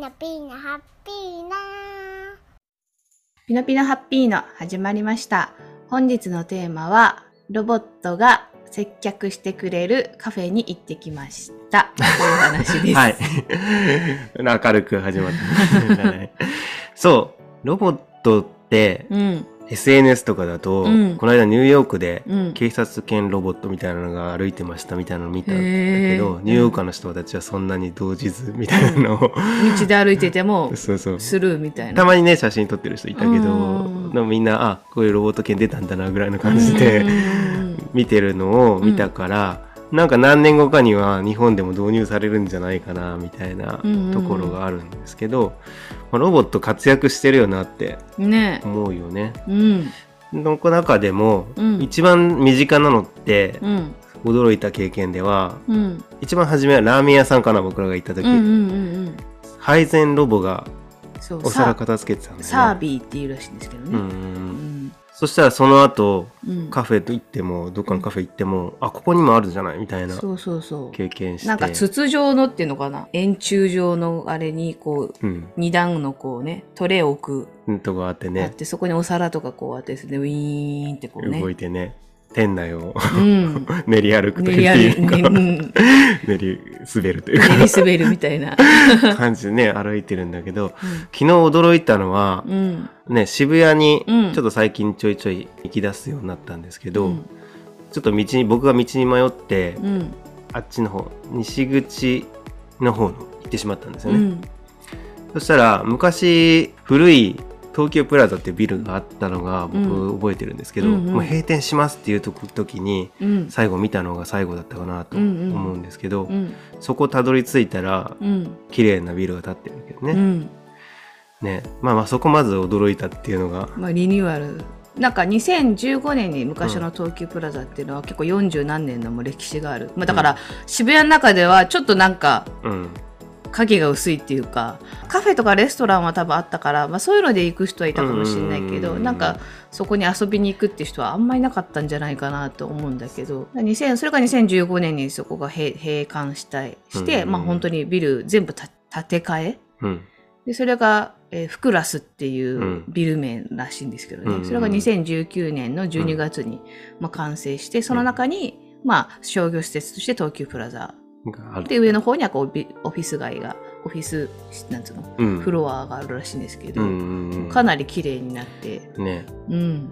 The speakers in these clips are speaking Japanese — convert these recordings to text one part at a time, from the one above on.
ナピーナハッピーナピノピノハッピーの始まりました。本日のテーマは、ロボットが接客してくれるカフェに行ってきました。という話です。はい。明るく始まった、ね。そう。ロボットって、うん。SNS とかだと、うんこの間ニューヨークで、うん。警察犬ロボットみたいなのが歩いてましたみたいなの見たんだけど、ニューヨーカーの人たちはそんなに動じずみたいなのを、道で歩いてても、そうそう。スルーみたいな。たまにね、写真撮ってる人いたけど、うんみんな、あ、こういうロボット犬出たんだなぐらいの感じで、見てるのを見たから、なんか何年後かには日本でも導入されるんじゃないかなみたいなところがあるんですけど、まあロボット活躍してるよなってね思うよね。うん。の中でも、うん一番身近なのってうん。驚いた経験ではうん。一番初めはラーメン屋さんかな僕らが行った時、うんうんうんうん。配膳ロボがそう。お皿サ片付けてたんだよね。サービーっていうらしいんですけどね。うんうんうんうん。そしたらその後うん。カフェと行ってもどっかのカフェ行っても、あここにもあるじゃない？みたいなそうそうそう。経験して。なんか筒状のっていうのかな？円柱状のあれにこううん。二段のこうねトレーを置く、とこあってあっねてそこにお皿とかこうあってですねウィーンってこうね。動いてね店内をうん。練り歩くといいのかうん。練り滑るというか。練り滑るみたいな、感じでね歩いてるんだけど。昨日驚いたのはう、ん。ね渋谷にうん。ちょっと最近ちょいちょい行き出すようになったんですけど、うん。ちょっと道に僕が道に迷って、うん。あっちの方西口の方の行ってしまったんですよね、うん。そしたら昔古い東京プラザっていうビルがあったのが僕うん。覚えてるんですけど、うんうん。もう閉店しますっていう時にうん。最後見たのが最後だったかなとうんうん。思うんですけど、うん。そこたどり着いたらうん。綺麗なビルが建ってるけどね,、うん。ね。まあまあそこまず驚いたっていうのが。まあリニューアル。なんか2015年に昔の東急プラザっていうのは結構40何年のもう歴史がある、まあ、だから渋谷の中ではちょっとなんかうん影が薄いっていうかカフェとかレストランは多分あったから、まあ、そういうので行く人はいたかもしれないけどうん。なんかそこに遊びに行くっていう人はあんまりなかったんじゃないかなと思うんだけど2000それが2015年にそこが閉閉館したい。して、うんまあ、本当にビル全部た建て替え。うん。でそれが、えーフクラスっていううん。ビル名らしいんですけどね、うんそれが2019年の12月に、まあ、完成してその中に、まあ、商業施設として東急プラザがあるで上の方にはこうビオフィス街がオフィスなんつうの？うん。フロアがあるらしいんですけど、うんうんうん。かなり綺麗になって。ね。うん。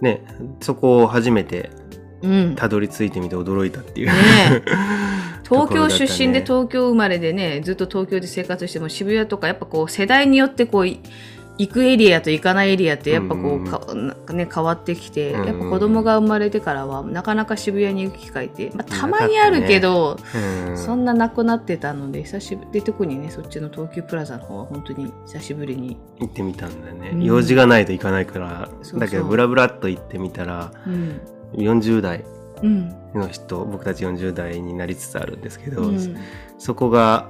ね。そこを初めてうん。たどり着いてみて驚いたっていう、ね 東京出身で東京生まれでねずっと東京で生活しても渋谷とかやっぱこう世代によってこうい行くエリアと行かないエリアってやっぱこう、うんかなん。かね、変わってきて、うんやっぱ子供が生まれてからはなかなか渋谷に行く機会って、まあ、たまにあるけど、うん。そんななくなってたので久しぶりで特にねそっちの東急プラザの方は本当に久しぶりに、行ってみたんだよね、うん。用事がないと行かないからだけどブラブラっと行ってみたらうん。40代うん。の人僕たち40代になりつつあるんですけど、うん。そこが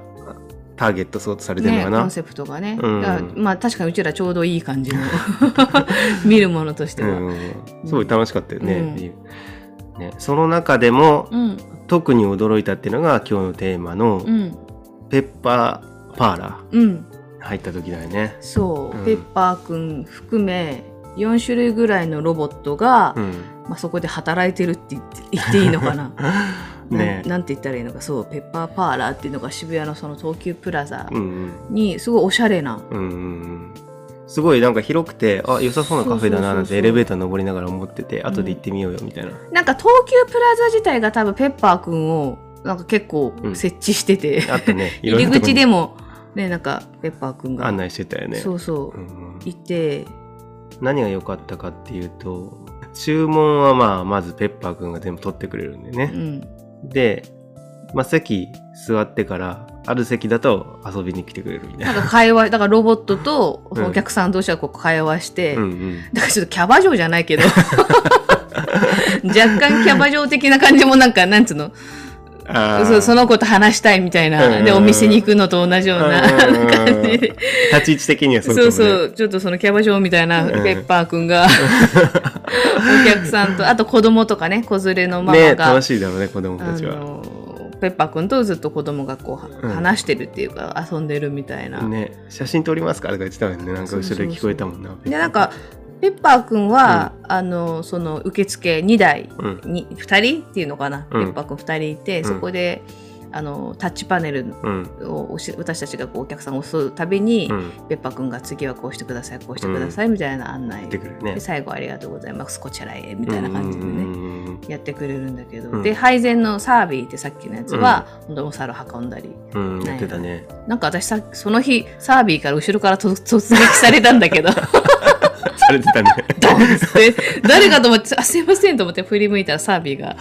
ターゲットそうとされてるのね、かな、コンセプトがね、うん。まあ確かにうちらちょうどいい感じの 見るものとしては。うん、すごい楽しかったよね,、うん。ねその中でも、うん。特に驚いたっていうのが今日のテーマのうん。ペッパーパーラうん、ー入った時だよね。そう、うん。ペッパーくん含め4種類ぐらいのロボットが、うん。まあ、そこで働いてるって言っていいのかな ね。ななんて言ったらいいのかそうペッパーパーラーっていうのが渋谷のその東急プラザうんにすごいおしゃれな、うんうんうん。すごいなんか広くてあ良さそうなカフェだななんてエレベーター登りながら思ってて後で行ってみようよみたいな。なんか東急プラザ自体が多分ペッパーくんをなんか結構うん。設置してて、あったね。い入り口でもねなんかペッパーくんが案内してたよね。そうそう。うんうん。いて。何が良かったかっていうと注文はまあまずペッパーくんが全部取ってくれるんでね。うんで、まあ、席座ってからある席だと遊びに来てくれるみたいな。なんか会話だからロボットとうん。お客さん同士がこう会話して、うんうん。だからちょっとキャバ嬢じゃないけど。若干キャバ嬢的な感じもなんかなんつうの？そうその子と話したいみたいな、うんでお店に行くのと同じようなうん感じで立ち位置的にはそうね。そうそう。ちょっとそのキャバ嬢みたいなうん。ペッパーくんが お客さんとあと子供とかね子連れのママねが、楽しいだろうね子供あたちは。のペッパーくんとずっと子供がこう、うん。話してるっていうか遊んでるみたいな。ね写真撮りますか？とか言ってたもんねなんか後ろで聞こえたもんなでなんかペッパーくんは、あのその受付2台うん。に2人っていうのかな、うん。ペッパーくん2人いて、ん。そこであのタッチパネルうん。を私たちがこうお客さんを押すたびに、うん。ペッパーくんが次はこうしてくださいこうしてくださいみたいな案内、ね。で最後ありがとうございます。こちらへみたいな感じでね、うんやってくれるんだけど、うん。で配膳のサービーってさっきのやつは、本当にお皿運んだり。うんやってたね。なんか私さその日サービーから後ろからと突撃されたんだけど されてたね。ドンって。誰かと思ってあすいませんと思って振り向いたらサービーが。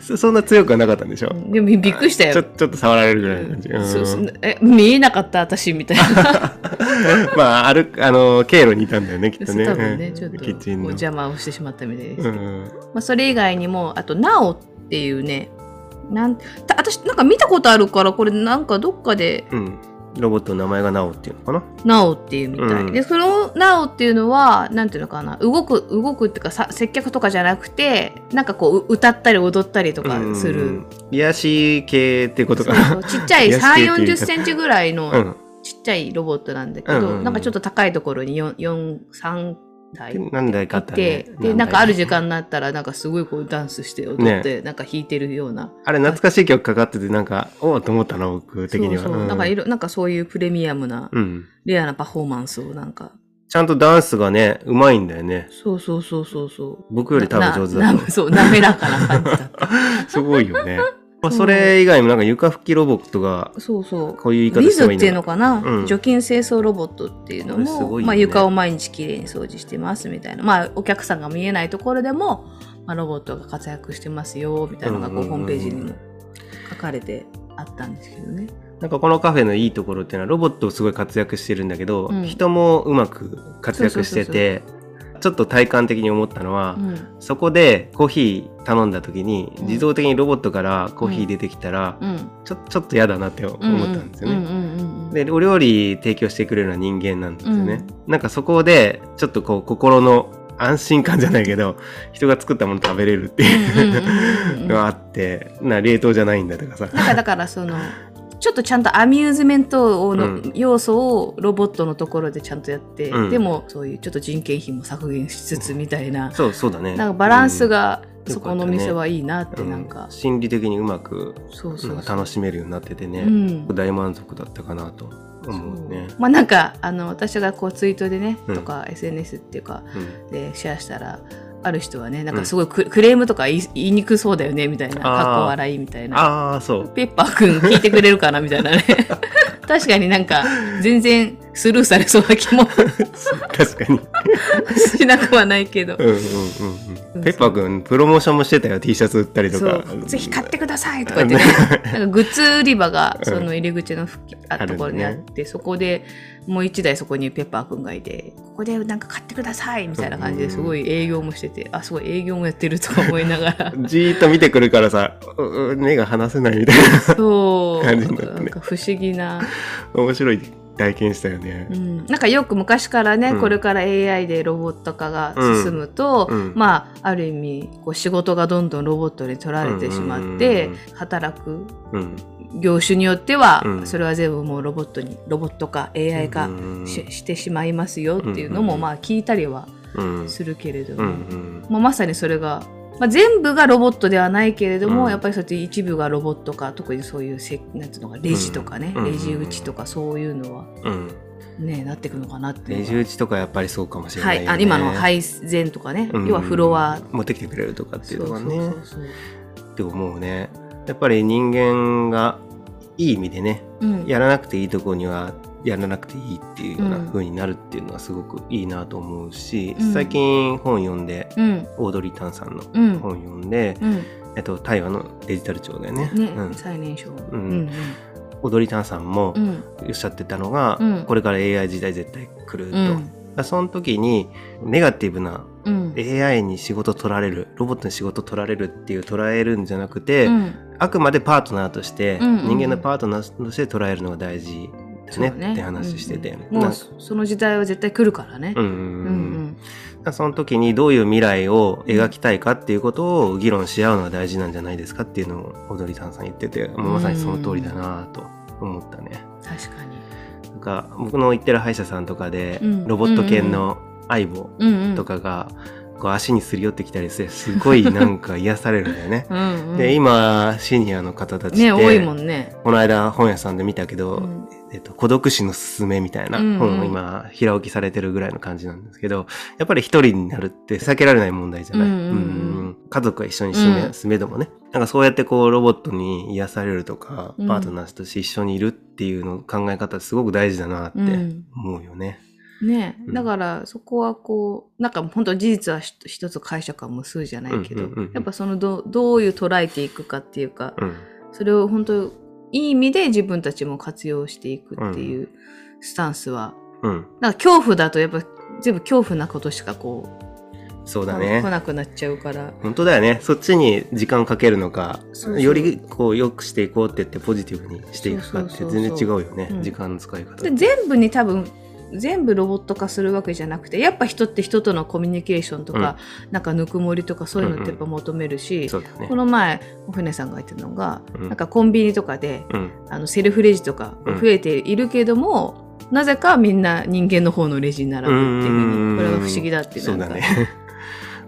そそんな強くはなかったんでしょ？でもびっくりしたちょよ。ちょっと触られるぐらいの感じ、うん。そうそうえ見えなかった私みたいな。まあ歩くあの経路にいたんだよねきっとね。多分ねうん。ちょっとこうキッチンの。邪魔をしてしまったみたいです。まうんあそれ以外にもあとなおっていうねなんた私なんか見たことあるからこれなんかどっかでうんロボットの名前がナオっていうのかな？なおっていうみたい、うん。でそのなおっていうのはなんていうのかな？動く動くっていうかさ接客とかじゃなくてなんかこう歌ったり踊ったりとかする、うん癒し系ってことかな？ちっちゃい 癒し系3 4っていうか。0センチぐらいのうん。ちっちゃいロボットなんだけど、うんなんかちょっと高いところに4 4 3台何台かあいったてね、でなんかある時間間になったらなんかすごいこうダンスして踊って、なんか弾いてるような。あれ懐かしい曲かかっててなんかおおと思ったな僕的には。そうそう、うん。なんかいろなんかそういうプレミアムなうん。レアなパフォーマンスをなんか。ちゃんとダンスがねうまいんだよね。そうそうそうそうそう。僕より多分上手だなとなそう滑らかな感じだった。すごいよね、まあ、それ以外もなんか床拭きロボットがそうそう。こういう言い方ビズっしてもいいていうのかな、うん。除菌清掃ロボットっていうのも、ね。まあ、床を毎日きれいに掃除してますみたいな、まあ、お客さんが見えないところでも、まあ、ロボットが活躍してますよみたいなのがこうホームページにも書かれてあったんですけどね。なんかこのカフェのいいところっていうのはロボットすごい活躍してるんだけど、うん。人もうまく活躍しててちょっと体感的に思ったのは、うん。そこでコーヒー頼んだ時にうん。自動的にロボットからコーヒー出てきたら、うん。ちょちょっと嫌だなって思ったんですよね。でお料理提供してくれるのは人間なんですよね。うなんかそこでちょっとこう心の安心感じゃないけど人が作ったもの食べれるっていううん のがあってな冷凍じゃないんだとかさ。なんかだからそのちょっとちゃんとアミューズメントのうん。要素をロボットのところでちゃんとやって、うん。でもそういうちょっと人件費も削減しつつみたいな、そうそうだね。なんかバランスがうんそこの店はいいなってなんか、うん。心理的にうまくそうそう楽しめるようになっててね、うん。大満足だったかなと思うね。まあなんかあの私がこうツイートでね、うん。とか SNS っていうかうん。でシェアしたらある人はねなんかすごいク,、クレームとか言いにくそうだよねみたいなかっこ笑いみたいな。ああそう。ペッパーくん聞いてくれるかなみたいなね。確かになんか全然スルーされそうな気も。確かに。しなくはないけど。うんうんうんうん。ペッパーくんプロモーションもしてたよ T シャツ売ったりとそか。うぜひ買ってくださいとか言ってね。なんかグッズ売り場がその入り口の付近あところにあってそこでもう一台そこにペッパーくんがいてここでなんか買ってくださいみたいな感じですごい営業もしててあすごい営業もやってるとか思いながら。じーっと見てくるからさ、目が離せないみたいそう。感じになってね。なんか不思議な、な面白い体験したよね。う。ん、なんかよく昔からね、うん。これから AI でロボット化が進むと、うん。まあある意味こう仕事がどんどんロボットに取られてしまって、働くうん。業種によっては、うんそれは全部もうロボットにロボット化 AI 化うんし,、してしまいますよっていうのも、うんまあ聞いたりはうん。するけれども。まあ、まさにそれが、まあ、全部がロボットではないけれども、うんやっぱりそうやって一部がロボット化特にそういうせなんていうのかレジとかね、うんレジ打ちとかそういうのはうん。ねなっていくのかなってレジ打ちとかやっぱりそうかもしれなはいい、よね。あ今の配膳とかね、うん要はフロア持ってきてくれるとかっていうのがね。そうそうそうって思うね。やっぱり人間がいい意味でね、そううん。やらなくていいところにはやらなくていいっていうようなうん風になるっていうのはすごくいいなと思うし、うん。最近本読んで、うん。オードリー・タンさんのうん。本読んで、うん。えっと、台湾のデジタル庁だよね。ね、うん。最年少、ん。うんオードリー・タンさんもうん。おっしゃってたのが、うん。これから AI 時代絶対来ると。その時にネガティブなうん。AI に仕事取られるロボットに仕事取られるっていう捉えるんじゃなくて、うん。あくまでパートナーとして、うんうん人間のパートナーとして捉えるのが大事だよねそうって話してて、うんうんもうそその時代は絶対来るからね。うんうんうん。うんその時にどういう未来を描きたいかっていうことを議論し合うのが大事なんじゃないですかっていうのを踊りさんさん言っててもうまさにその通りだなと思ったね。確かに。か僕の行ってる歯医者さんとかでうんロボット犬の相棒。とかがこう足にすり寄ってきたりしてすごいなんか癒されるんだよね。うんうん、で今シニアの方たちって、ね、多いもんね。この間本屋さんで見たけど、うんえっと、孤独死のすすめみたいなうんうん本を今平置きされてるぐらいの感じなんですけど、やっぱり一人になるって避けられない問題じゃない？うんうんうんうん家族が一緒に住め,、うん住めどもね。なんかそうやってこうロボットに癒されるとか、うんパートナーとして一緒にいるっていうの考え方すごく大事だなってうん思うよね。ね、うんだからそこはこう、なんか本当事実はひ一つ解釈は無数じゃないけど、うんうんうんうんやっぱそのどどういう捉えていくかっていうか、うん。それを本当いい意味で自分たちも活用していくっていうスタンスは、うん。なんか恐怖だとやっぱ全部恐怖なことしかこう、そうだね来。なくなっちゃうから。本当だよね。そっちに時間かけるのか、そうそうよりこう良くしていこうって言ってポジティブにしていくかってそうそうそう全然違うよね。うん時間の使い方全部に多分全部ロボット化するわけじゃなくてやっぱ人って人とのコミュニケーションとか、なんかぬくもりとかそういうのってやっぱ求めるし、そうだねこ。の前お船さんが言ってたのが、うんなんかコンビニとかでうん。あのセルフレジとかうん増えているけども、なぜかみんな人間の方のレジに並ぶっていうふうにこれが不思議だっていうなんかそうだね。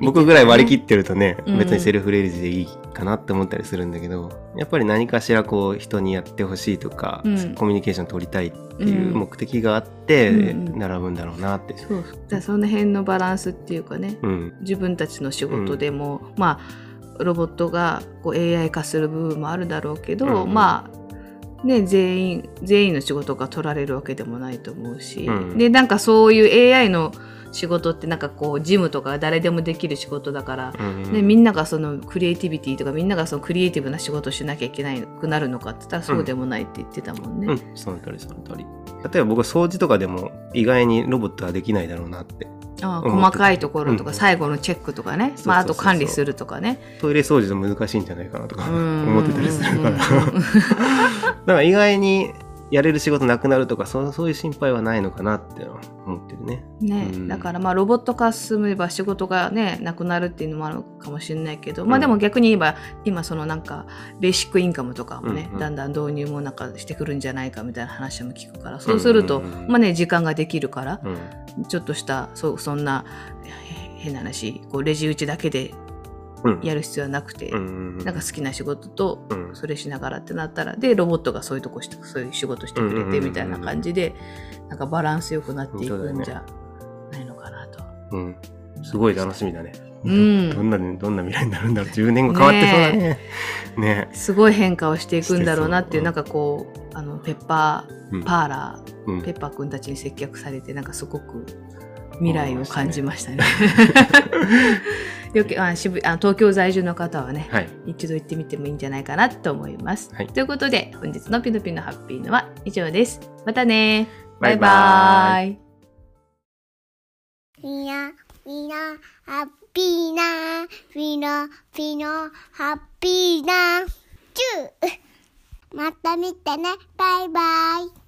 僕ぐらい割り切ってるとね、うん。別にセルフレジでいいかなって思ったりするんだけど、やっぱり何かしらこう人にやってほしいとか、うん。コミュニケーション取りたいっていう目的があって、並ぶんだろうなって。そうだからその辺のバランスっていうかねうん。自分たちの仕事でも、まあロボットがこう AI 化する部分もあるだろうけど、まあね全員全員の仕事が取られるわけでもないと思うし、うんでなんかそういう AI の仕事ってなんかこう事務とか誰でもできる仕事だから、うんね、みんながそのクリエイティビティとかみんながそのクリエイティブな仕事をしなきゃいけなくなるのかって言ったらそうでもないって言ってたもんね。うん、その通りその通り。例えば僕は掃除とかでも意外にロボットはできないだろうなって。ああ細かいところとかうん最後のチェックとかね、まあ、あと管理するとかね。トイレ掃除と難しいんじゃないかなとかうん思ってたりするから。うん だから意外にやれる仕事なくなるとかそうそういう心配はないのかなって思ってるね。ね、うんだからまあロボット化進めば仕事がねなくなるっていうのもあるかもしれないけど、うんまあでも逆に言えば今そのなんかベーシックインカムとかもね、うんうんだんだん導入もなんかしてくるんじゃないかみたいな話も聞くからそうすると、まあね時間ができるから、うん。ちょっとしたそそんなへ変な話こうレジ打ちだけでうん。やる必要はなくて、うん。なんか好きな仕事とうんそれしながらってなったらでロボットがそういうとこしてそういう仕事してくれてみたいな感じで、なんかバランスよくなっていくんじゃないのかなと。うん。すごい楽しみだね。うんどんな、どんな未来になるんだろう。10年後変わってそうだね。ねすごい変化をしていくんだろうなっていう、うなんかこう、あの、ペッパうんー、パーラうんー、ペッパーくんたちに接客されて、なんかすごく未来を感じましたね。よくあ渋あ東京在住の方はね、はい。一度行ってみてもいいんじゃないかなと思います。はいということで、本日のピノピノハッピーのは以上です。またねバイバイババイみな、みな、ハッピーな、みな、みな、ハッピーな、チューまた見てね、バイバイ。